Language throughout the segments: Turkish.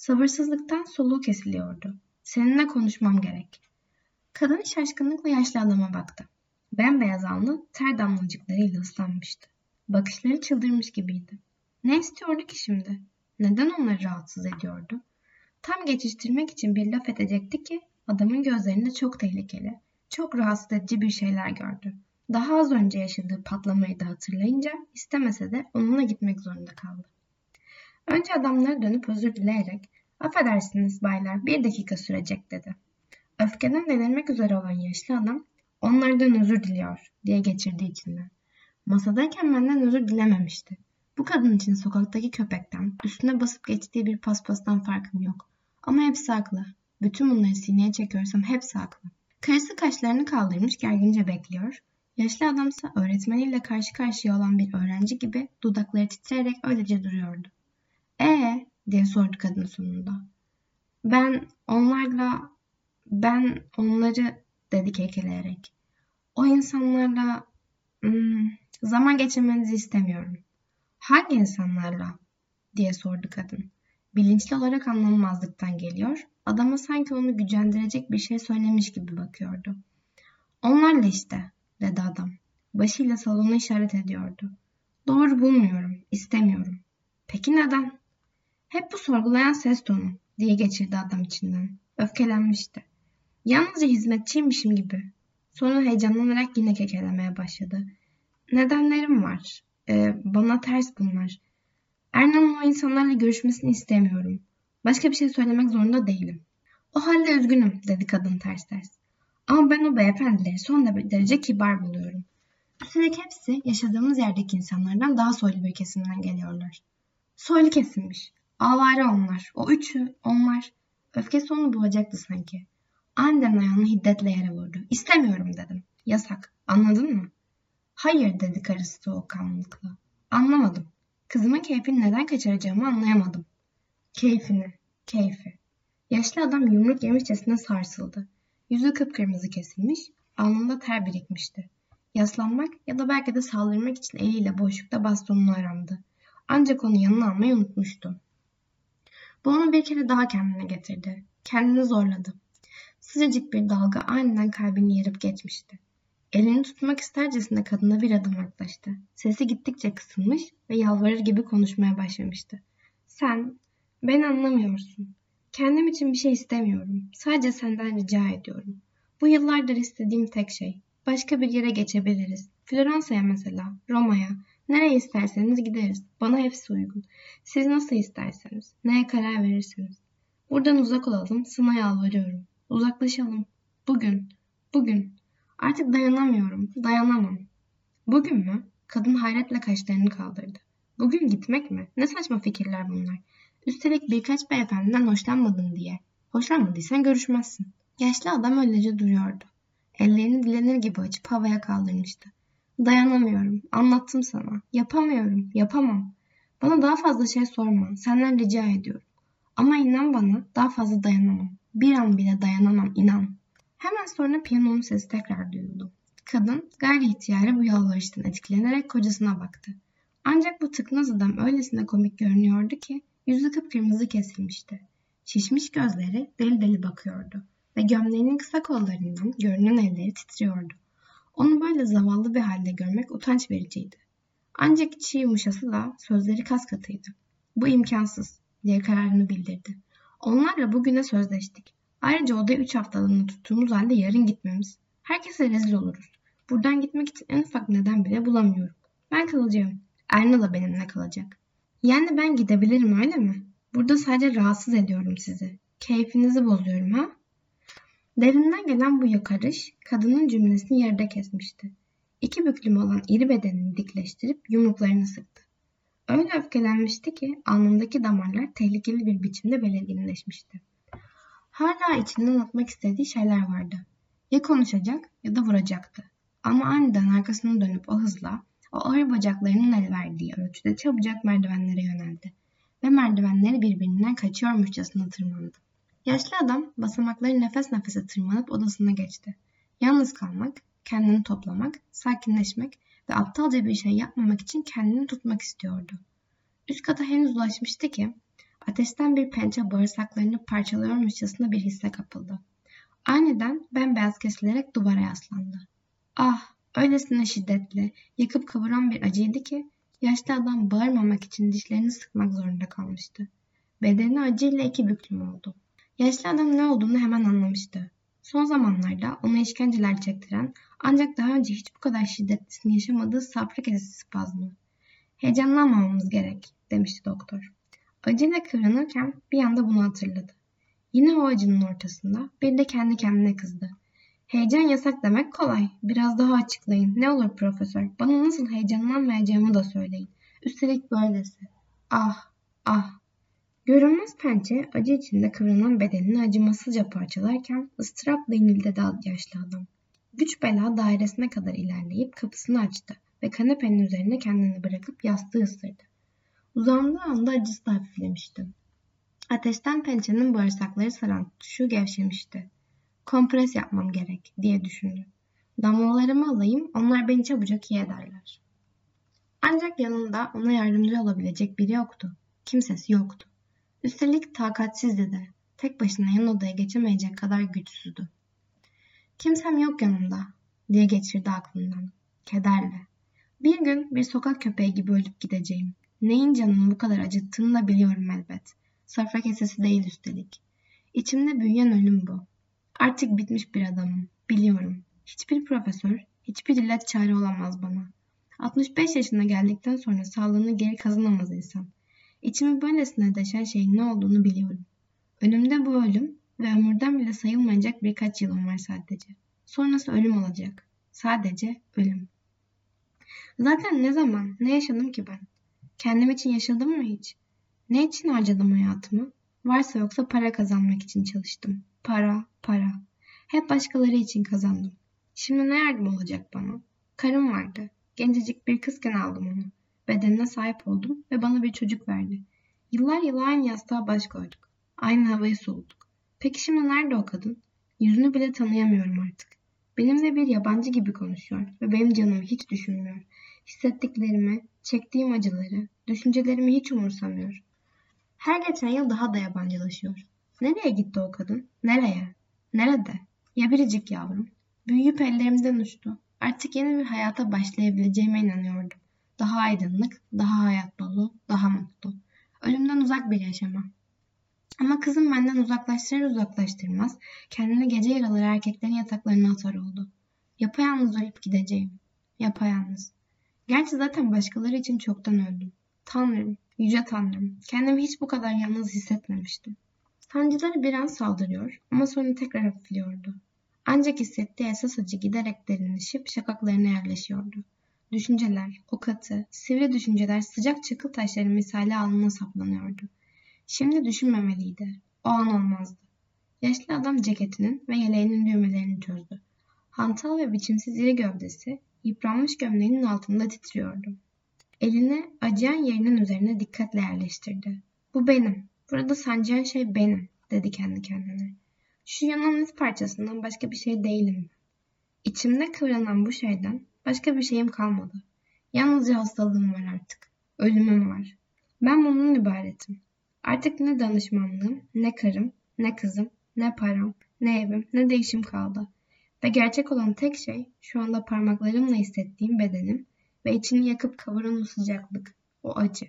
Sabırsızlıktan soluğu kesiliyordu. Seninle konuşmam gerek. Kadın şaşkınlıkla yaşlı adama baktı. Bembeyaz alnı ter damlacıklarıyla ıslanmıştı. Bakışları çıldırmış gibiydi. Ne istiyordu ki şimdi? Neden onları rahatsız ediyordu? Tam geçiştirmek için bir laf edecekti ki adamın gözlerinde çok tehlikeli, çok rahatsız edici bir şeyler gördü. Daha az önce yaşadığı patlamayı da hatırlayınca istemese de onunla gitmek zorunda kaldı. Önce adamlara dönüp özür dileyerek affedersiniz baylar bir dakika sürecek dedi. Öfkeden delirmek üzere olan yaşlı adam onlardan özür diliyor diye geçirdi içinden. Masadayken benden özür dilememişti. Bu kadın için sokaktaki köpekten, üstüne basıp geçtiği bir paspastan farkım yok. Ama hepsi haklı. Bütün bunları sineye çekiyorsam hepsi haklı. Karısı kaşlarını kaldırmış gergince bekliyor. Yaşlı adamsa öğretmeniyle karşı karşıya olan bir öğrenci gibi dudakları titreyerek öylece duruyordu. Ee diye sordu kadın sonunda. Ben onlarla ben onları dedi kekeleyerek. O insanlarla hmm, zaman geçirmenizi istemiyorum. Hangi insanlarla? diye sordu kadın. Bilinçli olarak anlamamazlıktan geliyor. Adama sanki onu gücendirecek bir şey söylemiş gibi bakıyordu. Onlarla işte dedi adam. Başıyla salonu işaret ediyordu. Doğru bulmuyorum, istemiyorum. Peki neden? Hep bu sorgulayan ses tonu diye geçirdi adam içinden. Öfkelenmişti. Yalnızca hizmetçiymişim gibi. Sonra heyecanlanarak yine kekelemeye başladı. Nedenlerim var. Ee, bana ters bunlar. Ernan'ın o insanlarla görüşmesini istemiyorum. Başka bir şey söylemek zorunda değilim. O halde üzgünüm dedi kadın ters ters. Ama ben o beyefendileri son derece kibar buluyorum. Üstelik hepsi yaşadığımız yerdeki insanlardan daha soylu bir kesimden geliyorlar. Soylu kesilmiş. Avare onlar. O üçü, onlar. Öfkesi onu boğacaktı sanki. Aniden ayağını hiddetle yere vurdu. İstemiyorum dedim. Yasak. Anladın mı? Hayır dedi karısı soğukkanlılıkla. Anlamadım. Kızımın keyfini neden kaçıracağımı anlayamadım. Keyfini, keyfi. Yaşlı adam yumruk yemişçesine sarsıldı. Yüzü kıpkırmızı kesilmiş, alnında ter birikmişti. Yaslanmak ya da belki de saldırmak için eliyle boşlukta bastonunu arandı. Ancak onu yanına almayı unutmuştu. Bu onu bir kere daha kendine getirdi. Kendini zorladı. Sıcacık bir dalga aniden kalbini yarıp geçmişti. Elini tutmak istercesine kadına bir adım yaklaştı. Sesi gittikçe kısılmış ve yalvarır gibi konuşmaya başlamıştı. Sen, ben anlamıyorsun. Kendim için bir şey istemiyorum. Sadece senden rica ediyorum. Bu yıllardır istediğim tek şey. Başka bir yere geçebiliriz. Floransa'ya mesela, Roma'ya. Nereye isterseniz gideriz. Bana hepsi uygun. Siz nasıl isterseniz, neye karar verirseniz. Buradan uzak olalım, sana yalvarıyorum. Uzaklaşalım. Bugün, bugün. Artık dayanamıyorum, dayanamam. Bugün mü? Kadın hayretle kaşlarını kaldırdı. Bugün gitmek mi? Ne saçma fikirler bunlar. Üstelik birkaç beyefendiden hoşlanmadın diye. Hoşlanmadıysan görüşmezsin. Yaşlı adam öylece duruyordu. Ellerini dilenir gibi açıp havaya kaldırmıştı. Dayanamıyorum. Anlattım sana. Yapamıyorum. Yapamam. Bana daha fazla şey sorma. Senden rica ediyorum. Ama inan bana daha fazla dayanamam. Bir an bile dayanamam inan. Hemen sonra piyanonun sesi tekrar duyuldu. Kadın gayri ihtiyari bu yalvarıştan etkilenerek kocasına baktı. Ancak bu tıknaz adam öylesine komik görünüyordu ki yüzü kıpkırmızı kesilmişti. Şişmiş gözleri deli deli bakıyordu ve gömleğinin kısa kollarından görünen elleri titriyordu. Onu böyle zavallı bir halde görmek utanç vericiydi. Ancak içi yumuşası da sözleri kas katıydı. Bu imkansız diye kararını bildirdi. Onlarla bugüne sözleştik. Ayrıca odaya 3 haftalığını tuttuğumuz halde yarın gitmemiz. Herkese rezil oluruz. Buradan gitmek için en ufak neden bile bulamıyorum. Ben kalacağım. Erna da benimle kalacak. Yani ben gidebilirim öyle mi? Burada sadece rahatsız ediyorum sizi. Keyfinizi bozuyorum ha? Derinden gelen bu yakarış kadının cümlesini yerde kesmişti. İki büklüm olan iri bedenini dikleştirip yumruklarını sıktı. Öyle öfkelenmişti ki alnındaki damarlar tehlikeli bir biçimde belirginleşmişti. Hala içinden atmak istediği şeyler vardı. Ya konuşacak ya da vuracaktı. Ama aniden arkasını dönüp o hızla, o ağır bacaklarının el verdiği ölçüde çabucak merdivenlere yöneldi. Ve merdivenleri birbirinden kaçıyormuşçasına tırmandı. Yaşlı adam basamakları nefes nefese tırmanıp odasına geçti. Yalnız kalmak, kendini toplamak, sakinleşmek ve aptalca bir şey yapmamak için kendini tutmak istiyordu. Üst kata henüz ulaşmıştı ki Ateşten bir pençe bağırsaklarını parçalıyormuşçasına bir hisse kapıldı. Aniden bembeyaz kesilerek duvara yaslandı. Ah, öylesine şiddetli, yakıp kavuran bir acıydı ki yaşlı adam bağırmamak için dişlerini sıkmak zorunda kalmıştı. Bedeni acıyla iki büklüm oldu. Yaşlı adam ne olduğunu hemen anlamıştı. Son zamanlarda ona işkenceler çektiren ancak daha önce hiç bu kadar şiddetlisini yaşamadığı safra kesesi spazmı. Heyecanlanmamamız gerek demişti doktor. Acıyla kıvranırken bir anda bunu hatırladı. Yine o acının ortasında bir de kendi kendine kızdı. Heyecan yasak demek kolay. Biraz daha açıklayın. Ne olur profesör? Bana nasıl heyecanlanmayacağımı da söyleyin. Üstelik böylesi. Ah, ah. Görünmez pençe acı içinde kıvranan bedenini acımasızca parçalarken ıstırapla inildi yaşlı adam. Güç bela dairesine kadar ilerleyip kapısını açtı ve kanepenin üzerine kendini bırakıp yastığı ısırdı. Uzandığı anda acısı da hafiflemişti. Ateşten pençenin bağırsakları saran tutuşu gevşemişti. Kompres yapmam gerek diye düşündü. Damlalarımı alayım onlar beni çabucak iyi ederler. Ancak yanında ona yardımcı olabilecek biri yoktu. Kimsesi yoktu. Üstelik takatsizdi de. Tek başına yan odaya geçemeyecek kadar güçsüzdü. Kimsem yok yanımda diye geçirdi aklından. Kederle. Bir gün bir sokak köpeği gibi ölüp gideceğim. Neyin canımı bu kadar acıttığını da biliyorum elbet. Safra kesesi değil üstelik. İçimde büyüyen ölüm bu. Artık bitmiş bir adamım. Biliyorum. Hiçbir profesör, hiçbir ilaç çare olamaz bana. 65 yaşına geldikten sonra sağlığını geri kazanamaz insan. İçimi böylesine deşen şeyin ne olduğunu biliyorum. Önümde bu ölüm ve ömürden bile sayılmayacak birkaç yılım var sadece. Sonrası ölüm olacak. Sadece ölüm. Zaten ne zaman, ne yaşadım ki ben? Kendim için yaşadım mı hiç? Ne için harcadım hayatımı? Varsa yoksa para kazanmak için çalıştım. Para, para. Hep başkaları için kazandım. Şimdi ne yardım olacak bana? Karım vardı. Gencecik bir kızken aldım onu. Bedenine sahip oldum ve bana bir çocuk verdi. Yıllar yılı aynı yastığa baş koyduk. Aynı havayı soluduk. Peki şimdi nerede o kadın? Yüzünü bile tanıyamıyorum artık. Benimle bir yabancı gibi konuşuyor ve benim canımı hiç düşünmüyor. Hissettiklerimi, çektiğim acıları, düşüncelerimi hiç umursamıyor. Her geçen yıl daha da yabancılaşıyor. Nereye gitti o kadın? Nereye? Nerede? Ya biricik yavrum. Büyüyüp ellerimden uçtu. Artık yeni bir hayata başlayabileceğime inanıyordum. Daha aydınlık, daha hayat dolu, daha mutlu. Ölümden uzak bir yaşama. Ama kızım benden uzaklaştırır uzaklaştırmaz kendini gece yaraları erkeklerin yataklarına atar oldu. Yapayalnız ölüp gideceğim. Yapayalnız. Gerçi zaten başkaları için çoktan öldüm. Tanrım, yüce tanrım. Kendimi hiç bu kadar yalnız hissetmemiştim. Sancıları bir an saldırıyor ama sonra tekrar hafifliyordu. Ancak hissettiği esas acı giderek derinleşip şakaklarına yerleşiyordu. Düşünceler, o katı, sivri düşünceler sıcak çakıl taşları misali alnına saplanıyordu. Şimdi düşünmemeliydi. O an olmazdı. Yaşlı adam ceketinin ve yeleğinin düğmelerini çözdü. Hantal ve biçimsiz iri gövdesi yıpranmış gömleğinin altında titriyordu. Elini acıyan yerinin üzerine dikkatle yerleştirdi. Bu benim. Burada sancıyan şey benim, dedi kendi kendine. Şu yanan iz parçasından başka bir şey değilim. İçimde kıvranan bu şeyden başka bir şeyim kalmadı. Yalnızca hastalığım var artık. Ölümüm var. Ben bunun ibaretim. Artık ne danışmanlığım, ne karım, ne kızım, ne param, ne evim, ne değişim kaldı. Ve gerçek olan tek şey şu anda parmaklarımla hissettiğim bedenim ve içini yakıp kavuran o sıcaklık, o acı.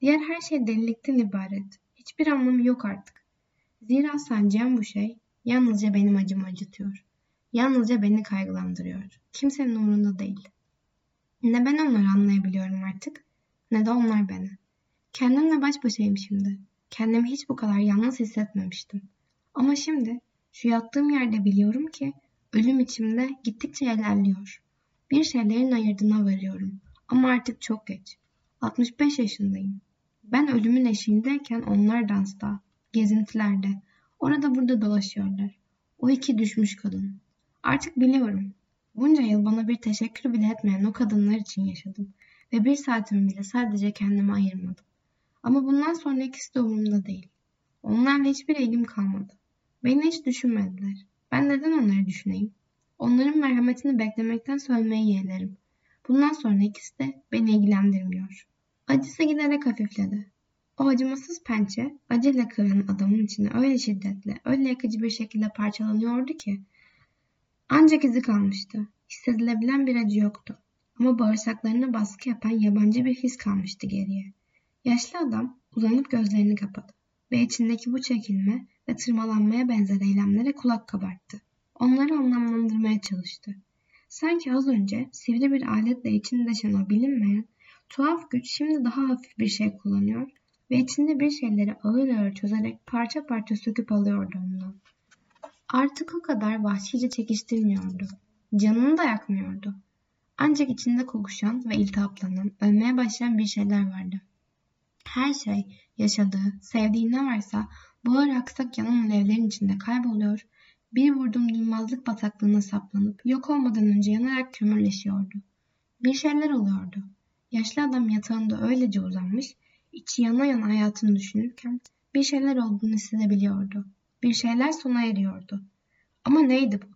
Diğer her şey delilikten ibaret. Hiçbir anlamı yok artık. Zira sancıyan bu şey yalnızca benim acımı acıtıyor. Yalnızca beni kaygılandırıyor. Kimsenin umurunda değil. Ne ben onları anlayabiliyorum artık ne de onlar beni. Kendimle baş başayım şimdi. Kendimi hiç bu kadar yalnız hissetmemiştim. Ama şimdi şu yattığım yerde biliyorum ki ölüm içimde gittikçe ilerliyor. Bir şeylerin ayırdığına varıyorum. Ama artık çok geç. 65 yaşındayım. Ben ölümün eşiğindeyken onlar dansta, gezintilerde, orada burada dolaşıyorlar. O iki düşmüş kadın. Artık biliyorum. Bunca yıl bana bir teşekkür bile etmeyen o kadınlar için yaşadım. Ve bir saatimi bile sadece kendime ayırmadım. Ama bundan sonra ikisi de umurumda değil. Onlarla hiçbir ilgim kalmadı. Beni hiç düşünmediler. Ben neden onları düşüneyim? Onların merhametini beklemekten söylemeyi yeğlerim. Bundan sonra ikisi de beni ilgilendirmiyor. Acısı giderek hafifledi. O acımasız pençe acıyla kıran adamın içine öyle şiddetli, öyle yakıcı bir şekilde parçalanıyordu ki ancak izi kalmıştı. Hissedilebilen bir acı yoktu. Ama bağırsaklarına baskı yapan yabancı bir his kalmıştı geriye. Yaşlı adam uzanıp gözlerini kapadı ve içindeki bu çekilme ve tırmalanmaya benzer eylemlere kulak kabarttı. Onları anlamlandırmaya çalıştı. Sanki az önce sivri bir aletle içini deşen o bilinmeyen tuhaf güç şimdi daha hafif bir şey kullanıyor ve içinde bir şeyleri ağır ağır çözerek parça parça söküp alıyordu ondan. Artık o kadar vahşice çekiştirmiyordu. Canını da yakmıyordu. Ancak içinde kokuşan ve iltihaplanan, ölmeye başlayan bir şeyler vardı. Her şey, yaşadığı, sevdiği ne varsa buhar aksak yanan alevlerin içinde kayboluyor, bir vurdum duymazlık bataklığına saplanıp yok olmadan önce yanarak kömürleşiyordu. Bir şeyler oluyordu. Yaşlı adam yatağında öylece uzanmış, içi yana yana hayatını düşünürken bir şeyler olduğunu hissedebiliyordu. Bir şeyler sona eriyordu. Ama neydi bu?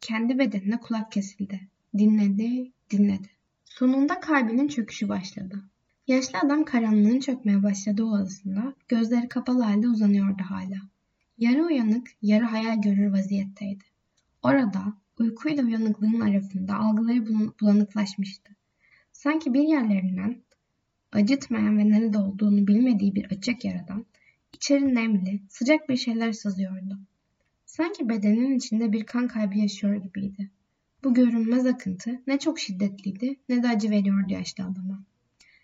Kendi bedenine kulak kesildi. Dinledi, dinledi. Sonunda kalbinin çöküşü başladı. Yaşlı adam karanlığın çökmeye başladığı odasında gözleri kapalı halde uzanıyordu hala. Yarı uyanık, yarı hayal görür vaziyetteydi. Orada uykuyla uyanıklığın arasında algıları bulanıklaşmıştı. Sanki bir yerlerinden acıtmayan ve nerede olduğunu bilmediği bir açık yaradan içeri nemli, sıcak bir şeyler sızıyordu. Sanki bedenin içinde bir kan kaybı yaşıyor gibiydi. Bu görünmez akıntı ne çok şiddetliydi ne de acı veriyordu yaşlı adama.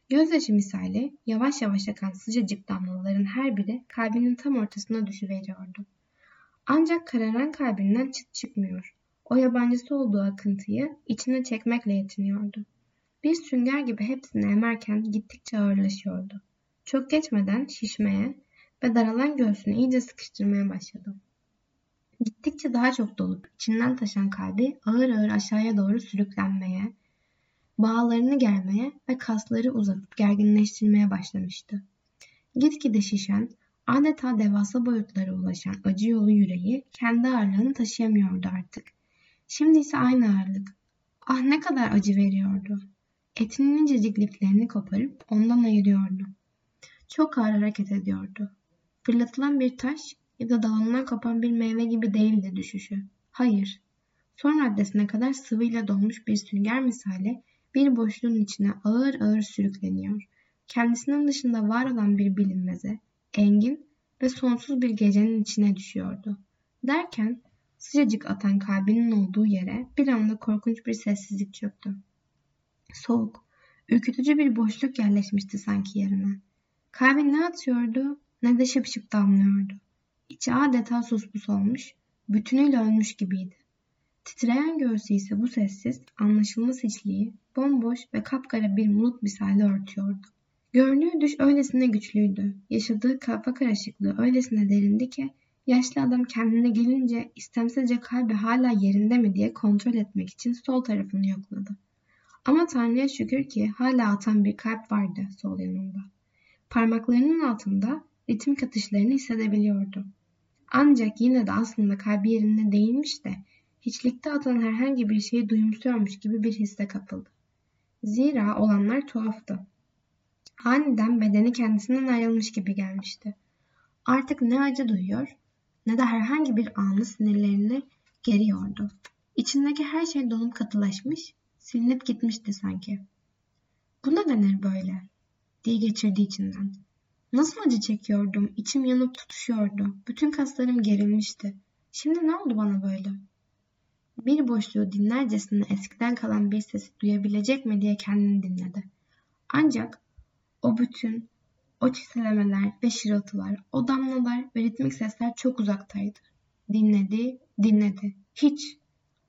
Gözyaşı misali yavaş yavaş akan sıcacık damlaların her biri kalbinin tam ortasına düşüveriyordu. Ancak kararan kalbinden çıt çıkmıyor. O yabancısı olduğu akıntıyı içine çekmekle yetiniyordu. Bir sünger gibi hepsini emerken gittikçe ağırlaşıyordu. Çok geçmeden şişmeye ve daralan göğsünü iyice sıkıştırmaya başladı. Gittikçe daha çok dolup içinden taşan kalbi ağır ağır aşağıya doğru sürüklenmeye, bağlarını germeye ve kasları uzatıp gerginleştirmeye başlamıştı. Gitgide şişen, adeta devasa boyutlara ulaşan acı yolu yüreği kendi ağırlığını taşıyamıyordu artık. Şimdi ise aynı ağırlık. Ah ne kadar acı veriyordu. Etinin incecik liflerini koparıp ondan ayırıyordu. Çok ağır hareket ediyordu. Fırlatılan bir taş ya da dalından kopan bir meyve gibi değildi düşüşü. Hayır. Son raddesine kadar sıvıyla dolmuş bir sünger misali bir boşluğun içine ağır ağır sürükleniyor. Kendisinin dışında var olan bir bilinmeze, engin ve sonsuz bir gecenin içine düşüyordu. Derken sıcacık atan kalbinin olduğu yere bir anda korkunç bir sessizlik çöktü. Soğuk, ürkütücü bir boşluk yerleşmişti sanki yerine. Kalbi ne atıyordu ne de şıp şıp damlıyordu. İçi adeta suspus olmuş, bütünüyle ölmüş gibiydi. Titreyen göğsü ise bu sessiz, anlaşılmaz hiçliği bomboş ve kapkara bir bulut misali örtüyordu. Gördüğü düş öylesine güçlüydü. Yaşadığı kafa karışıklığı öylesine derindi ki yaşlı adam kendine gelince istemsizce kalbi hala yerinde mi diye kontrol etmek için sol tarafını yokladı. Ama Tanrı'ya şükür ki hala atan bir kalp vardı sol yanında. Parmaklarının altında ritim katışlarını hissedebiliyordu. Ancak yine de aslında kalbi yerinde değilmiş de hiçlikte atan herhangi bir şeyi duyumsuyormuş gibi bir hisse kapıldı. Zira olanlar tuhaftı. Aniden bedeni kendisinden ayrılmış gibi gelmişti. Artık ne acı duyuyor ne de herhangi bir anı sinirlerini geriyordu. İçindeki her şey donup katılaşmış, silinip gitmişti sanki. Bu ne denir böyle? diye geçirdi içinden. Nasıl acı çekiyordum, içim yanıp tutuşuyordu. Bütün kaslarım gerilmişti. Şimdi ne oldu bana böyle? Bir boşluğu dinlercesine eskiden kalan bir sesi duyabilecek mi diye kendini dinledi. Ancak o bütün, o çiselemeler ve şırıltılar, o damlalar ve ritmik sesler çok uzaktaydı. Dinledi, dinledi. Hiç,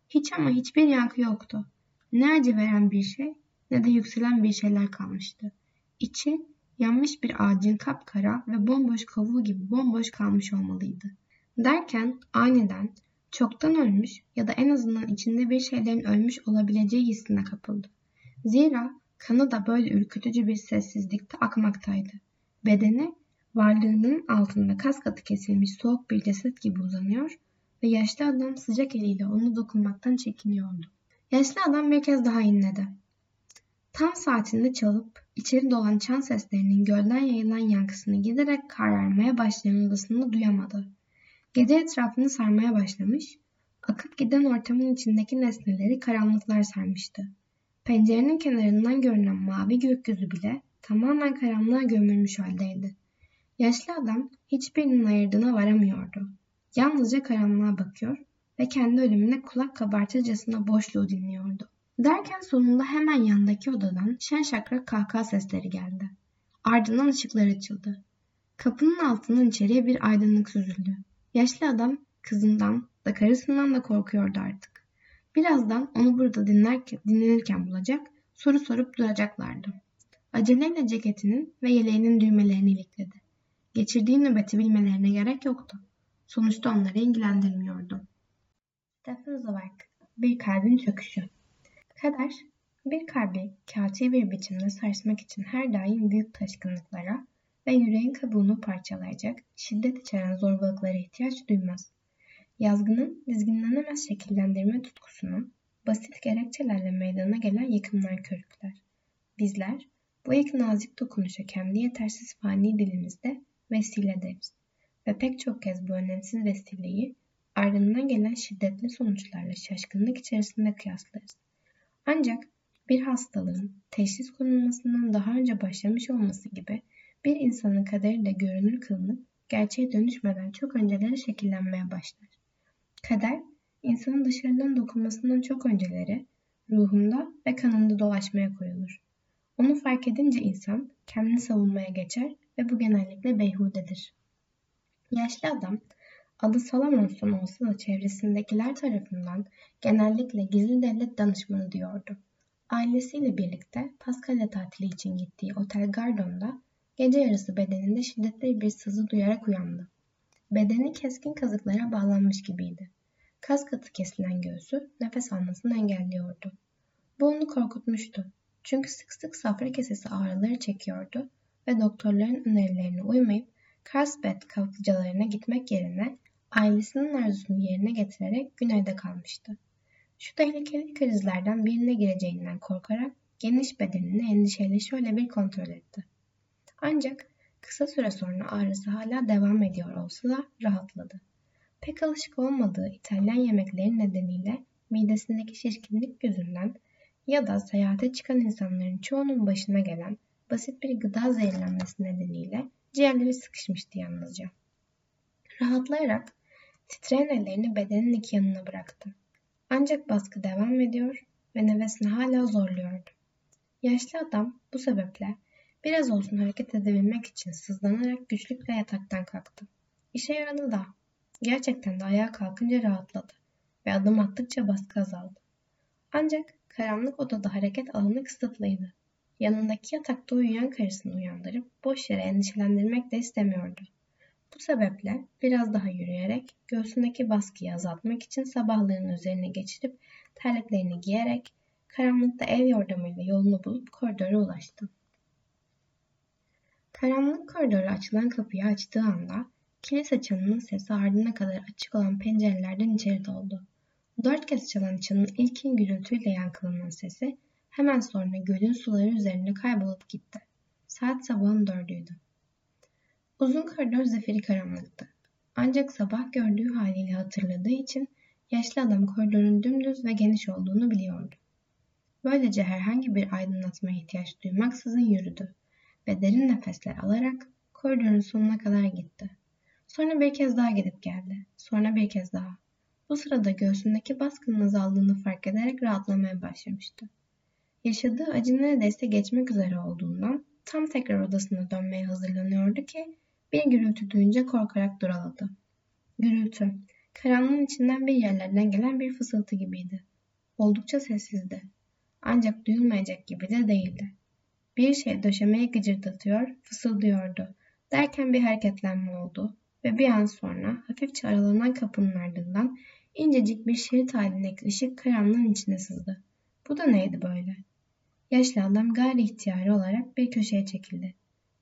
hiç ama hiçbir yankı yoktu. Ne acı veren bir şey ne de yükselen bir şeyler kalmıştı. İçi yanmış bir ağacın kapkara ve bomboş kavuğu gibi bomboş kalmış olmalıydı. Derken aniden çoktan ölmüş ya da en azından içinde bir şeylerin ölmüş olabileceği hissine kapıldı. Zira kanı da böyle ürkütücü bir sessizlikte akmaktaydı. Bedeni varlığının altında kas katı kesilmiş soğuk bir ceset gibi uzanıyor ve yaşlı adam sıcak eliyle onu dokunmaktan çekiniyordu. Yaşlı adam bir kez daha inledi. Tam saatinde çalıp içeri dolan çan seslerinin gölden yayılan yankısını giderek kararmaya başlayan odasında duyamadı. Gece etrafını sarmaya başlamış, akıp giden ortamın içindeki nesneleri karanlıklar sarmıştı. Pencerenin kenarından görünen mavi gökyüzü bile tamamen karanlığa gömülmüş haldeydi. Yaşlı adam hiçbirinin ayırdığına varamıyordu. Yalnızca karanlığa bakıyor ve kendi ölümüne kulak kabartırcasına boşluğu dinliyordu. Derken sonunda hemen yandaki odadan şen şakrak kahkaha sesleri geldi. Ardından ışıklar açıldı. Kapının altından içeriye bir aydınlık süzüldü. Yaşlı adam kızından da karısından da korkuyordu artık. Birazdan onu burada dinlerken, dinlenirken bulacak, soru sorup duracaklardı. Aceleyle ceketinin ve yeleğinin düğmelerini ilikledi. Geçirdiği nöbeti bilmelerine gerek yoktu. Sonuçta onları ilgilendirmiyordu. Stephen Zweig, Bir Kalbin Çöküşü Kader, bir kalbi kağıtçı bir biçimde sarsmak için her daim büyük taşkınlıklara ve yüreğin kabuğunu parçalayacak şiddet içeren zorbalıklara ihtiyaç duymaz. Yazgının dizginlenemez şekillendirme tutkusunu basit gerekçelerle meydana gelen yıkımlar körükler. Bizler bu ilk nazik dokunuşa kendi yetersiz fani dilimizde vesile deriz ve pek çok kez bu önemsiz vesileyi ardından gelen şiddetli sonuçlarla şaşkınlık içerisinde kıyaslarız. Ancak bir hastalığın teşhis konulmasından daha önce başlamış olması gibi bir insanın kaderi de görünür kılınıp gerçeğe dönüşmeden çok önceleri şekillenmeye başlar. Kader, insanın dışarıdan dokunmasından çok önceleri ruhunda ve kanında dolaşmaya koyulur. Onu fark edince insan kendini savunmaya geçer ve bu genellikle beyhudedir. Yaşlı adam adı Salomonson olsa da çevresindekiler tarafından genellikle gizli devlet danışmanı diyordu. Ailesiyle birlikte Paskalya tatili için gittiği Otel Gardon'da gece yarısı bedeninde şiddetli bir sızı duyarak uyandı. Bedeni keskin kazıklara bağlanmış gibiydi. Kas katı kesilen göğsü nefes almasını engelliyordu. Bu onu korkutmuştu. Çünkü sık sık safra kesesi ağrıları çekiyordu ve doktorların önerilerine uymayıp Carlsbad kaplıcalarına gitmek yerine ailesinin arzusunu yerine getirerek güneyde kalmıştı. Şu tehlikeli krizlerden birine gireceğinden korkarak geniş bedenini endişeyle şöyle bir kontrol etti. Ancak kısa süre sonra ağrısı hala devam ediyor olsa da rahatladı. Pek alışık olmadığı İtalyan yemekleri nedeniyle midesindeki şişkinlik yüzünden ya da seyahate çıkan insanların çoğunun başına gelen basit bir gıda zehirlenmesi nedeniyle ciğerleri sıkışmıştı yalnızca. Rahatlayarak titreyen ellerini bedenin iki yanına bıraktı. Ancak baskı devam ediyor ve nefesini hala zorluyordu. Yaşlı adam bu sebeple biraz olsun hareket edebilmek için sızlanarak güçlükle yataktan kalktı. İşe yaradı da. Gerçekten de ayağa kalkınca rahatladı ve adım attıkça baskı azaldı. Ancak karanlık odada hareket alanı kısıtlıydı. Yanındaki yatakta uyuyan karısını uyandırıp boş yere endişelendirmek de istemiyordu. Bu sebeple biraz daha yürüyerek göğsündeki baskıyı azaltmak için sabahlığının üzerine geçirip terliklerini giyerek karanlıkta el yordamıyla yolunu bulup koridora ulaştı. Karanlık koridora açılan kapıyı açtığı anda kilise çanının sesi ardına kadar açık olan pencerelerden içeri doldu. Dört kez çalan çanın ilkin gürültüyle yankılanan sesi hemen sonra gölün suları üzerinde kaybolup gitti. Saat sabahın dördüydü. Uzun koridor zifiri karanlıktı. Ancak sabah gördüğü haliyle hatırladığı için yaşlı adam koridorun dümdüz ve geniş olduğunu biliyordu. Böylece herhangi bir aydınlatmaya ihtiyaç duymaksızın yürüdü ve derin nefesler alarak koridorun sonuna kadar gitti. Sonra bir kez daha gidip geldi. Sonra bir kez daha. Bu sırada göğsündeki baskının azaldığını fark ederek rahatlamaya başlamıştı. Yaşadığı acı neredeyse geçmek üzere olduğundan tam tekrar odasına dönmeye hazırlanıyordu ki bir gürültü duyunca korkarak duraladı. Gürültü, karanlığın içinden bir yerlerden gelen bir fısıltı gibiydi. Oldukça sessizdi. Ancak duyulmayacak gibi de değildi. Bir şey döşemeye gıcırdatıyor, fısıldıyordu. Derken bir hareketlenme oldu ve bir an sonra hafifçe aralanan kapının ardından incecik bir şerit halindeki ışık karanlığın içine sızdı. Bu da neydi böyle? Yaşlı adam gayri ihtiyari olarak bir köşeye çekildi.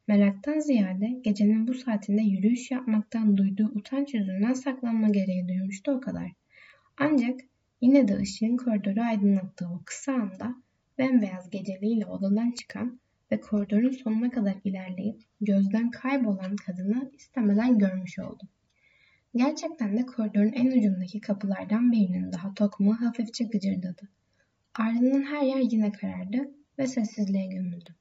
Meraktan ziyade gecenin bu saatinde yürüyüş yapmaktan duyduğu utanç yüzünden saklanma gereği duymuştu o kadar. Ancak yine de ışığın koridoru aydınlattığı o kısa anda bembeyaz geceliğiyle odadan çıkan ve koridorun sonuna kadar ilerleyip gözden kaybolan kadını istemeden görmüş oldum. Gerçekten de koridorun en ucundaki kapılardan birinin daha tokmağı hafifçe gıcırdadı. Ardından her yer yine karardı ve sessizliğe gömüldü.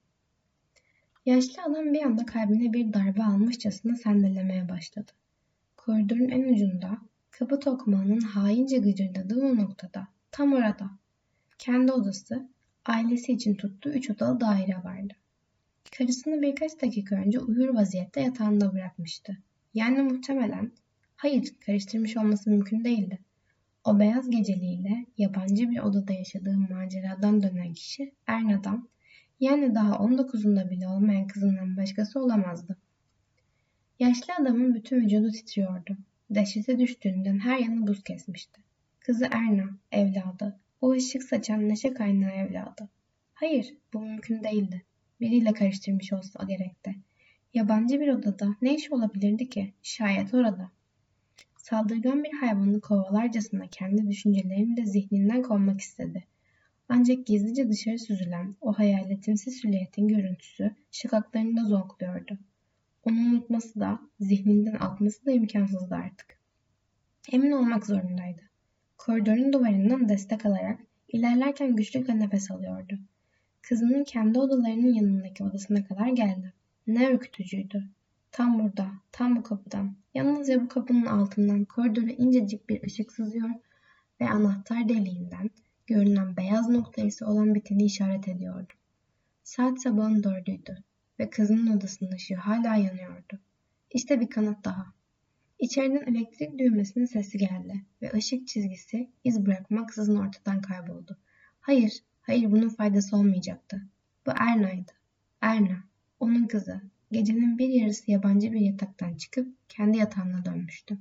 Yaşlı adam bir anda kalbine bir darbe almışçasına sendelemeye başladı. Koridorun en ucunda, kapı tokmağının haince gıcırdadığı o noktada, tam orada, kendi odası, ailesi için tuttuğu üç odalı daire vardı. Karısını birkaç dakika önce uyur vaziyette yatağında bırakmıştı. Yani muhtemelen, hayır karıştırmış olması mümkün değildi. O beyaz geceliğiyle yabancı bir odada yaşadığı maceradan dönen kişi Erna'dan, yani daha 19'unda bile olmayan kızından başkası olamazdı. Yaşlı adamın bütün vücudu titriyordu. Dehşete düştüğünden her yanı buz kesmişti. Kızı Erna, evladı, o ışık saçan neşe kaynağı evladı. Hayır, bu mümkün değildi. Biriyle karıştırmış olsa gerekti. Yabancı bir odada ne iş olabilirdi ki? Şayet orada. Saldırgan bir hayvanı kovalarcasına kendi düşüncelerini de zihninden kovmak istedi. Ancak gizlice dışarı süzülen o hayaletimsi silüetin görüntüsü şakaklarında zonkluyordu. Onu unutması da, zihninden atması da imkansızdı artık. Emin olmak zorundaydı. Koridorun duvarından destek alarak ilerlerken güçlükle nefes alıyordu. Kızının kendi odalarının yanındaki odasına kadar geldi. Ne ürkütücüydü. Tam burada, tam bu kapıdan, yalnızca bu kapının altından koridora incecik bir ışık sızıyor ve anahtar deliğinden görünen beyaz nokta ise olan biteni işaret ediyordu. Saat sabahın dördüydü ve kızının odasının ışığı hala yanıyordu. İşte bir kanıt daha. İçeriden elektrik düğmesinin sesi geldi ve ışık çizgisi iz bırakmaksızın ortadan kayboldu. Hayır, hayır bunun faydası olmayacaktı. Bu Erna'ydı. Erna, onun kızı. Gecenin bir yarısı yabancı bir yataktan çıkıp kendi yatağına dönmüştü.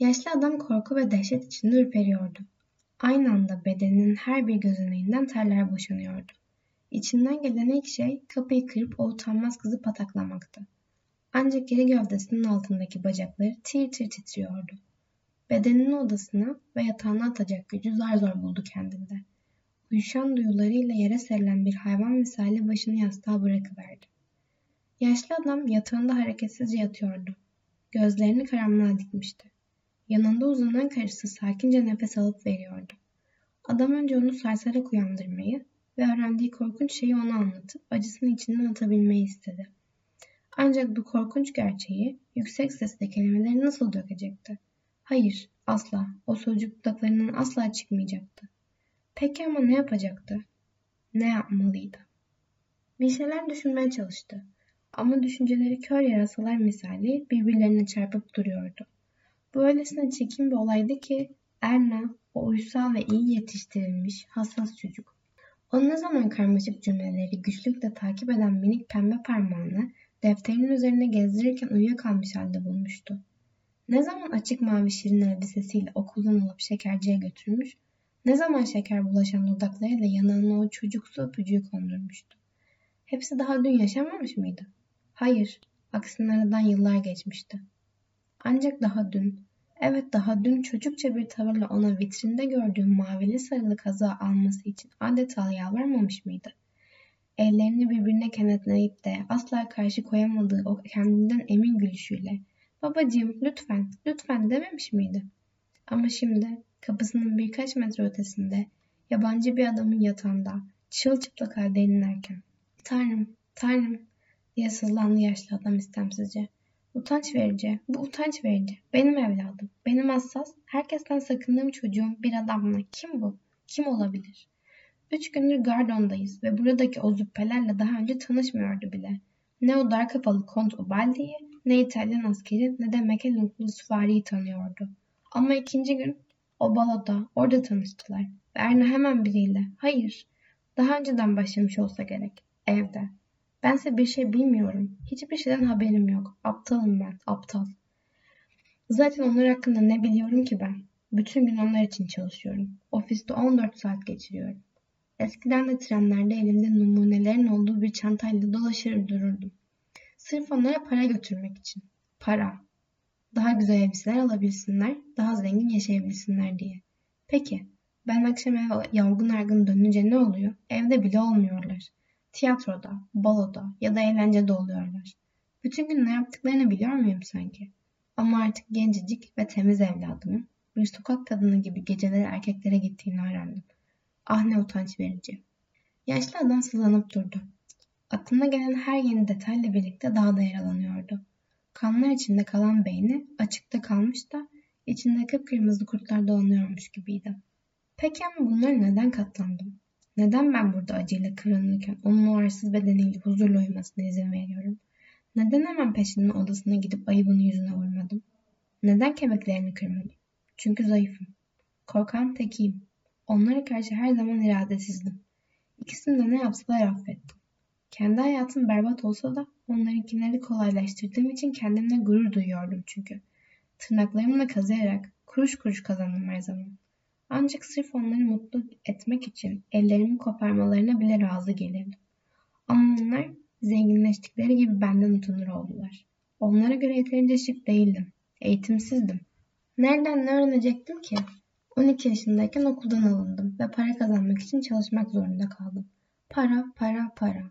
Yaşlı adam korku ve dehşet içinde ürperiyordu. Aynı anda bedeninin her bir gözeneğinden terler boşanıyordu. İçinden gelen ilk şey kapıyı kırıp o utanmaz kızı pataklamaktı. Ancak geri gövdesinin altındaki bacakları tir tir titriyordu. Bedenini odasına ve yatağına atacak gücü zar zor buldu kendinde. Uyuşan duyularıyla yere serilen bir hayvan misali başını yastığa bırakıverdi. Yaşlı adam yatağında hareketsizce yatıyordu. Gözlerini karanlığa dikmişti. Yanında uzanan karısı sakince nefes alıp veriyordu. Adam önce onu sarsarak uyandırmayı ve öğrendiği korkunç şeyi ona anlatıp acısını içinden atabilmeyi istedi. Ancak bu korkunç gerçeği yüksek sesle kelimeleri nasıl dökecekti? Hayır, asla. O sözcük dudaklarından asla çıkmayacaktı. Peki ama ne yapacaktı? Ne yapmalıydı? Bir şeyler düşünmeye çalıştı. Ama düşünceleri kör yarasalar misali birbirlerine çarpıp duruyordu. Bu öylesine çekim bir olaydı ki Erna, o uysal ve iyi yetiştirilmiş, hassas çocuk. O ne zaman karmaşık cümleleri güçlükle takip eden minik pembe parmağını defterinin üzerine gezdirirken uyuyakalmış halde bulmuştu. Ne zaman açık mavi şirin elbisesiyle okuldan alıp şekerciye götürmüş, ne zaman şeker bulaşan dudaklarıyla yanağına o çocuksu öpücüğü kondurmuştu. Hepsi daha dün yaşanmamış mıydı? Hayır, aksine aradan yıllar geçmişti. Ancak daha dün, evet daha dün çocukça bir tavırla ona vitrinde gördüğüm mavili sarılı kazağı alması için adeta yalvarmamış mıydı? Ellerini birbirine kenetleyip de asla karşı koyamadığı o kendinden emin gülüşüyle ''Babacığım lütfen, lütfen'' dememiş miydi? Ama şimdi kapısının birkaç metre ötesinde yabancı bir adamın yatağında çılçıplak halde inlerken ''Tanrım, Tanrım'' diye sızlandı yaşlı adam istemsizce. Utanç verici, bu utanç verici. Benim evladım, benim hassas, herkesten sakındığım çocuğum bir adamla. Kim bu? Kim olabilir? Üç gündür Gardon'dayız ve buradaki o züppelerle daha önce tanışmıyordu bile. Ne o dar kafalı Kont Ubaldi'yi, ne İtalyan askeri ne de Mekelunglu süvariyi tanıyordu. Ama ikinci gün o baloda, orada tanıştılar. Ve Erna hemen biriyle, hayır, daha önceden başlamış olsa gerek, evde. Bense bir şey bilmiyorum. Hiçbir şeyden haberim yok. Aptalım ben, aptal. Zaten onlar hakkında ne biliyorum ki ben? Bütün gün onlar için çalışıyorum. Ofiste 14 saat geçiriyorum. Eskiden de trenlerde elimde numunelerin olduğu bir çantayla dolaşır dururdum. Sırf onlara para götürmek için. Para. Daha güzel elbiseler alabilsinler, daha zengin yaşayabilsinler diye. Peki, ben akşam eve yorgun argın dönünce ne oluyor? Evde bile olmuyorlar. Tiyatroda, baloda ya da eğlencede oluyorlar. Bütün gün ne yaptıklarını biliyor muyum sanki? Ama artık gencecik ve temiz evladımın bir sokak kadını gibi geceleri erkeklere gittiğini öğrendim. Ah ne utanç verici. Yaşlı adam sızlanıp durdu. Aklına gelen her yeni detayla birlikte daha da yaralanıyordu. Kanlar içinde kalan beyni açıkta kalmış da içinde kıpkırmızı kurtlar dolanıyormuş gibiydi. Peki ama bunları neden katlandım? Neden ben burada acıyla kıvranırken onun o arsız bedeniyle huzurla uyumasına izin veriyorum? Neden hemen peşinin odasına gidip ayıbını yüzüne vurmadım? Neden kemiklerini kırmadım? Çünkü zayıfım. Korkan tekiyim. Onlara karşı her zaman iradesizdim. İkisini de ne yapsalar affettim. Kendi hayatım berbat olsa da onlarınkileri kolaylaştırdığım için kendimle gurur duyuyordum çünkü. Tırnaklarımla kazıyarak kuruş kuruş kazandım her zaman. Ancak sırf onları mutlu etmek için ellerimi koparmalarına bile razı gelirdim. Ama onlar zenginleştikleri gibi benden utanır oldular. Onlara göre yeterince şık değildim. Eğitimsizdim. Nereden ne öğrenecektim ki? 12 yaşındayken okuldan alındım ve para kazanmak için çalışmak zorunda kaldım. Para, para, para.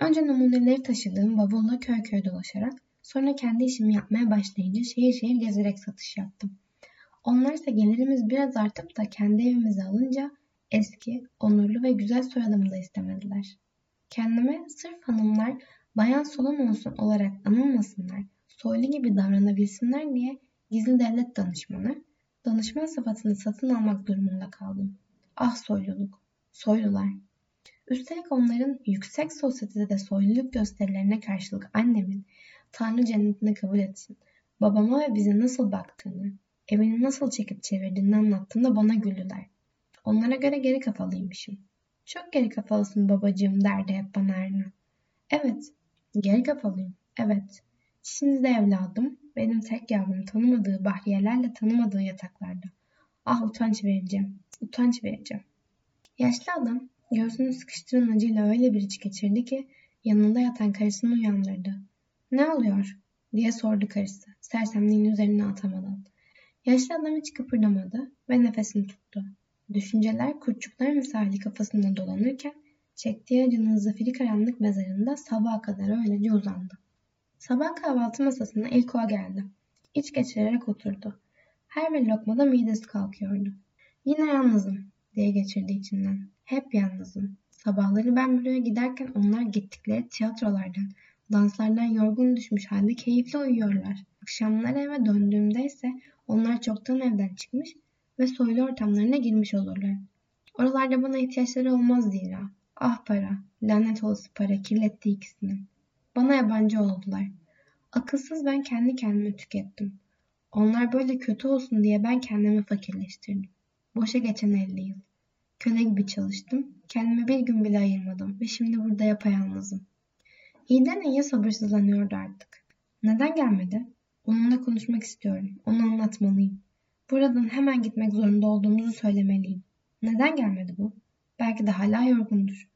Önce numuneleri taşıdığım bavulla köy köy dolaşarak, sonra kendi işimi yapmaya başlayınca şehir şehir gezerek satış yaptım. Onlarsa gelirimiz biraz artıp da kendi evimizi alınca eski, onurlu ve güzel soyadımı da istemediler. Kendime sırf hanımlar bayan solon olsun olarak anılmasınlar, soylu gibi davranabilsinler diye gizli devlet danışmanı, danışman sıfatını satın almak durumunda kaldım. Ah soyluluk, soylular. Üstelik onların yüksek sosyetede soyluluk gösterilerine karşılık annemin Tanrı cennetine kabul etsin, babama ve bize nasıl baktığını, evini nasıl çekip çevirdiğini anlattığımda bana güldüler. Onlara göre geri kafalıymışım. Çok geri kafalısın babacığım derdi hep bana Erna. Evet, geri kafalıyım, evet. Şimdi de evladım, benim tek yavrum tanımadığı bahriyelerle tanımadığı yataklarda. Ah utanç vereceğim, utanç vereceğim. Yaşlı adam göğsünü sıkıştıran acıyla öyle bir iç geçirdi ki yanında yatan karısını uyandırdı. Ne oluyor? diye sordu karısı sersemliğin üzerine atamadan. Yaşlı adam hiç kıpırdamadı ve nefesini tuttu. Düşünceler kurtçuklar misali kafasında dolanırken çektiği acının zafiri karanlık mezarında sabaha kadar öylece uzandı. Sabah kahvaltı masasına ilk o geldi. İç geçirerek oturdu. Her bir lokmada midesi kalkıyordu. Yine yalnızım diye geçirdi içinden. Hep yalnızım. Sabahları ben buraya giderken onlar gittikleri tiyatrolardan, danslardan yorgun düşmüş halde keyifli uyuyorlar. Akşamları eve döndüğümde ise onlar çoktan evden çıkmış ve soylu ortamlarına girmiş olurlar. Oralarda bana ihtiyaçları olmaz zira. Ah para, lanet olası para kirletti ikisini. Bana yabancı oldular. Akılsız ben kendi kendime tükettim. Onlar böyle kötü olsun diye ben kendimi fakirleştirdim. Boşa geçen 50 yıl. Köle gibi çalıştım. Kendime bir gün bile ayırmadım ve şimdi burada yapayalnızım. İyiden iyiye sabırsızlanıyordu artık. Neden gelmedi? Onunla konuşmak istiyorum. Onu anlatmalıyım. Buradan hemen gitmek zorunda olduğumuzu söylemeliyim. Neden gelmedi bu? Belki de hala yorgundur.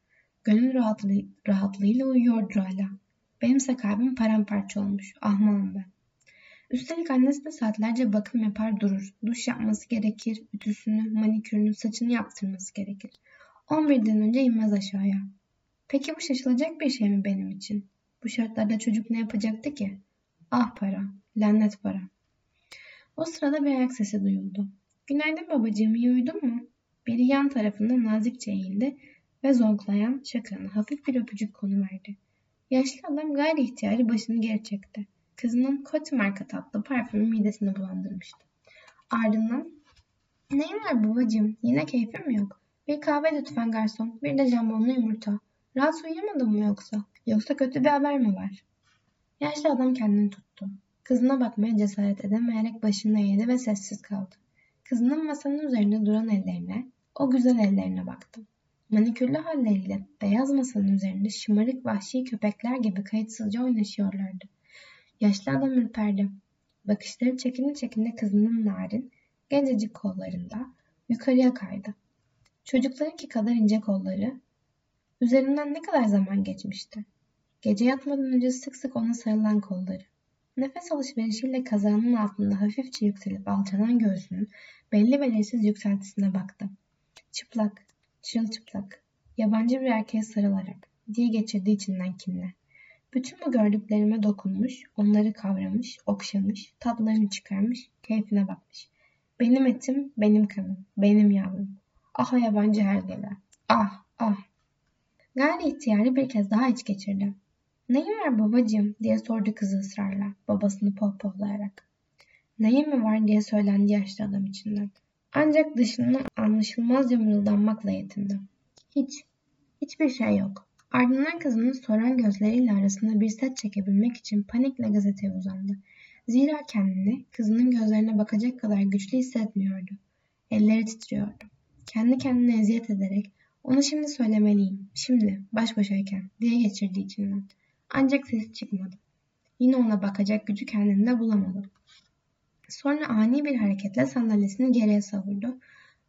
Gönül rahatlığı, rahatlığıyla uyuyordur hala. Benimse kalbim paramparça olmuş. Ahmağım ben. Üstelik annesi de saatlerce bakım yapar durur. Duş yapması gerekir, ütüsünü, manikürünü, saçını yaptırması gerekir. 11'den önce inmez aşağıya. Peki bu şaşılacak bir şey mi benim için? Bu şartlarda çocuk ne yapacaktı ki? Ah para, lanet para. O sırada bir ayak sesi duyuldu. Günaydın babacığım, iyi uyudun mu? Biri yan tarafında nazikçe eğildi ve zonklayan şakranı hafif bir öpücük konuverdi. Yaşlı adam gayri ihtiyari başını geri çekti. Kızının Coty marka tatlı parfümü midesini bulandırmıştı. Ardından Neyin var babacığım? Yine keyfim yok? Bir kahve lütfen garson. Bir de jambonlu yumurta. Rahat uyuyamadın mı yoksa? Yoksa kötü bir haber mi var? Yaşlı adam kendini tuttu. Kızına bakmaya cesaret edemeyerek başını eğdi ve sessiz kaldı. Kızının masanın üzerinde duran ellerine, o güzel ellerine baktı. Manikürlü halleriyle beyaz masanın üzerinde şımarık vahşi köpekler gibi kayıtsızca oynaşıyorlardı. Yaşlı adam ürperdi. Bakışları çekini çekinde kızının narin, gencecik kollarında yukarıya kaydı. Çocuklarınki kadar ince kolları, üzerinden ne kadar zaman geçmişti. Gece yatmadan önce sık sık ona sarılan kolları. Nefes alışverişiyle kazanın altında hafifçe yükselip alçalan göğsünün belli belirsiz yükseltisine baktı. Çıplak, çırılçıplak, yabancı bir erkeğe sarılarak, diye geçirdiği içinden kinle. Bütün bu gördüklerime dokunmuş, onları kavramış, okşamış, tatlarını çıkarmış, keyfine bakmış. Benim etim, benim kanım, benim yavrum. Ah yabancı hergeler. Ah, ah. Gayri ihtiyarı bir kez daha iç geçirdi. Neyin var babacığım diye sordu kızı ısrarla, babasını pohpohlayarak. Neyin mi var diye söylendi yaşlı adam içinden. Ancak dışında anlaşılmazca mırıldanmakla yetindi. Hiç, hiçbir şey yok. Ardından kızının soran gözleriyle arasında bir set çekebilmek için panikle gazeteye uzandı. Zira kendini kızının gözlerine bakacak kadar güçlü hissetmiyordu. Elleri titriyordu. Kendi kendine eziyet ederek onu şimdi söylemeliyim, şimdi baş başayken diye geçirdi içinden. Ancak sesi çıkmadı. Yine ona bakacak gücü kendinde bulamadı. Sonra ani bir hareketle sandalyesini geriye savurdu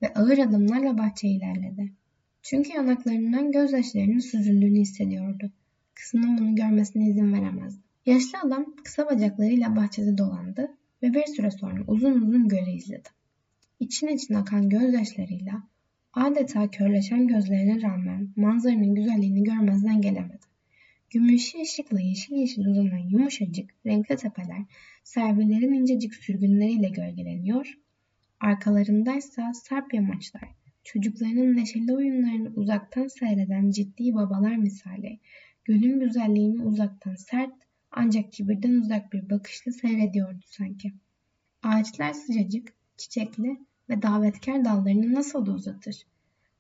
ve ağır adımlarla bahçeye ilerledi. Çünkü yanaklarından gözyaşlarının süzüldüğünü hissediyordu. Kızının bunu görmesine izin veremezdi. Yaşlı adam kısa bacaklarıyla bahçede dolandı ve bir süre sonra uzun uzun göle izledi. İçin için akan gözyaşlarıyla adeta körleşen gözlerine rağmen manzaranın güzelliğini görmezden gelemedi. Gümüşü ışıkla yeşil yeşil uzanan yumuşacık renkli tepeler servilerin incecik sürgünleriyle gölgeleniyor, arkalarındaysa sarp yamaçlar, çocuklarının neşeli oyunlarını uzaktan seyreden ciddi babalar misali, gölün güzelliğini uzaktan sert ancak kibirden uzak bir bakışla seyrediyordu sanki. Ağaçlar sıcacık, çiçekli ve davetkar dallarını nasıl da uzatır.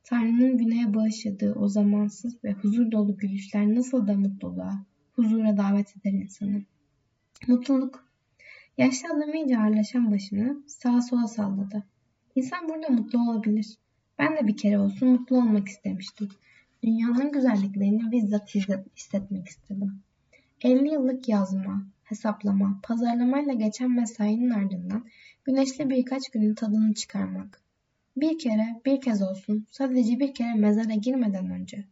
Tanrı'nın güneye bağışladığı o zamansız ve huzur dolu gülüşler nasıl da mutluluğa, huzura davet eder insanı. Mutluluk. Yaşlı adam iyice ağırlaşan başını sağa sola salladı. İnsan burada mutlu olabilir. Ben de bir kere olsun mutlu olmak istemiştim. Dünyanın güzelliklerini bizzat hissetmek istedim. 50 yıllık yazma, hesaplama, pazarlamayla geçen mesainin ardından güneşli birkaç günün tadını çıkarmak. Bir kere, bir kez olsun, sadece bir kere mezara girmeden önce.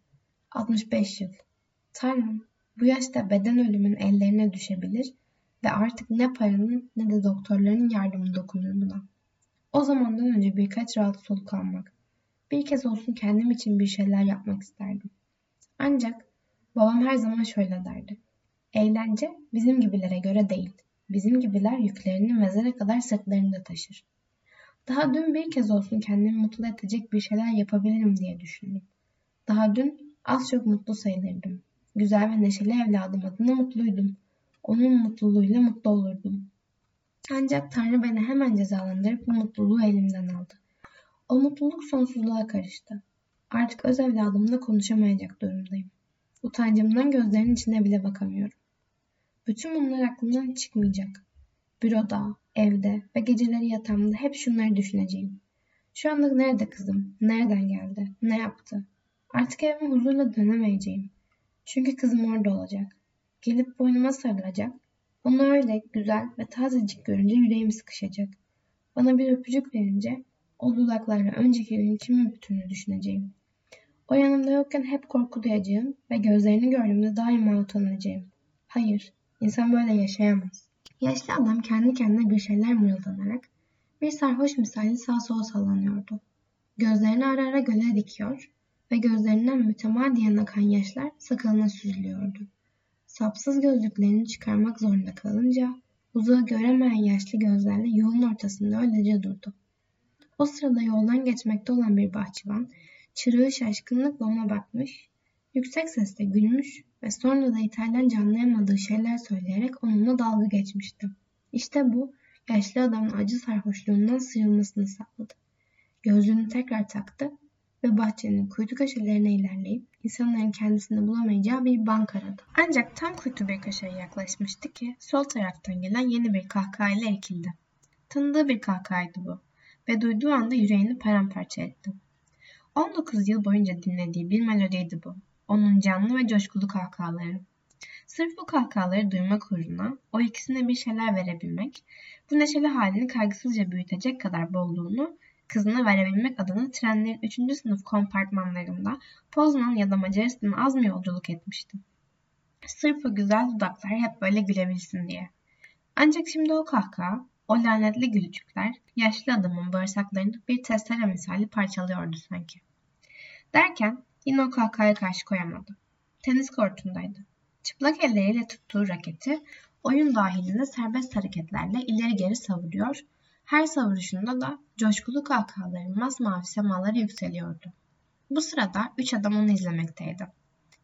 65 yıl. Tanrım, bu yaşta beden ölümün ellerine düşebilir ve artık ne paranın ne de doktorların yardımı dokunur buna. O zamandan önce birkaç rahat soluk almak. Bir kez olsun kendim için bir şeyler yapmak isterdim. Ancak babam her zaman şöyle derdi. Eğlence bizim gibilere göre değil. Bizim gibiler yüklerini mezara kadar sırtlarında taşır. Daha dün bir kez olsun kendimi mutlu edecek bir şeyler yapabilirim diye düşündüm. Daha dün az çok mutlu sayılırdım. Güzel ve neşeli evladım adına mutluydum. Onun mutluluğuyla mutlu olurdum. Ancak Tanrı beni hemen cezalandırıp bu mutluluğu elimden aldı. O mutluluk sonsuzluğa karıştı. Artık öz evladımla konuşamayacak durumdayım. Utancımdan gözlerinin içine bile bakamıyorum. Bütün bunlar aklımdan çıkmayacak. Büroda, evde ve geceleri yatağımda hep şunları düşüneceğim. Şu anda nerede kızım? Nereden geldi? Ne yaptı? Artık evime huzurla dönemeyeceğim. Çünkü kızım orada olacak. Gelip boynuma sarılacak. Onu öyle güzel ve tazecik görünce yüreğim sıkışacak. Bana bir öpücük verince o dudaklarla önceki kimin bütününü düşüneceğim. O yanımda yokken hep korku duyacağım ve gözlerini gördüğümde daima utanacağım. Hayır, insan böyle yaşayamaz. Yaşlı adam kendi kendine bir şeyler mırıldanarak bir sarhoş misali sağ sola sallanıyordu. Gözlerini ara ara göle dikiyor ve gözlerinden mütemadiyen akan yaşlar sakalına süzülüyordu. Sapsız gözlüklerini çıkarmak zorunda kalınca uzağı göremeyen yaşlı gözlerle yolun ortasında öylece durdu. O sırada yoldan geçmekte olan bir bahçıvan çırağı şaşkınlıkla ona bakmış, yüksek sesle gülmüş ve sonra da İtalyanca anlayamadığı şeyler söyleyerek onunla dalga geçmişti. İşte bu yaşlı adamın acı sarhoşluğundan sıyrılmasını sağladı. Gözlüğünü tekrar taktı ve bahçenin kuytu köşelerine ilerleyip insanların kendisini bulamayacağı bir bank aradı. Ancak tam kuytu bir köşeye yaklaşmıştı ki sol taraftan gelen yeni bir kahkahayla irkildi. Tanıdığı bir kahkahaydı bu ve duyduğu anda yüreğini paramparça etti. 19 yıl boyunca dinlediği bir melodiydi bu. Onun canlı ve coşkulu kahkahaları. Sırf bu kahkahaları duymak uğruna o ikisine bir şeyler verebilmek, bu neşeli halini kaygısızca büyütecek kadar bolluğunu kızına verebilmek adına trenlerin 3. sınıf kompartmanlarında Poznan ya da Macaristan'a az mı yolculuk etmişti. Sırf o güzel dudaklar hep böyle gülebilsin diye. Ancak şimdi o kahkaha, o lanetli gülücükler yaşlı adamın bağırsaklarını bir testere misali parçalıyordu sanki. Derken yine o kahkahaya karşı koyamadı. tenis kortundaydı. Çıplak elleriyle tuttuğu raketi oyun dahilinde serbest hareketlerle ileri geri savuruyor, her savuruşunda da coşkulu kahkahaların masmavi semaları yükseliyordu. Bu sırada üç adam onu izlemekteydi.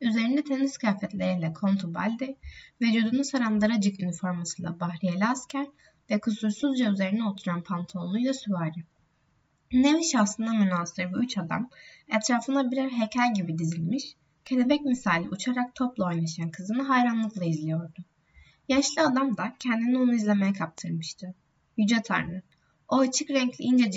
Üzerinde tenis kıyafetleriyle Kontubaldi, vücudunu saran daracık üniformasıyla Bahriyeli asker ve kusursuzca üzerine oturan pantolonuyla süvari. Nevi şahsına münasır bu üç adam etrafına birer heykel gibi dizilmiş, kelebek misali uçarak topla oynaşan kızını hayranlıkla izliyordu. Yaşlı adam da kendini onu izlemeye kaptırmıştı. Yüce Tanrı, o açık renkli incecik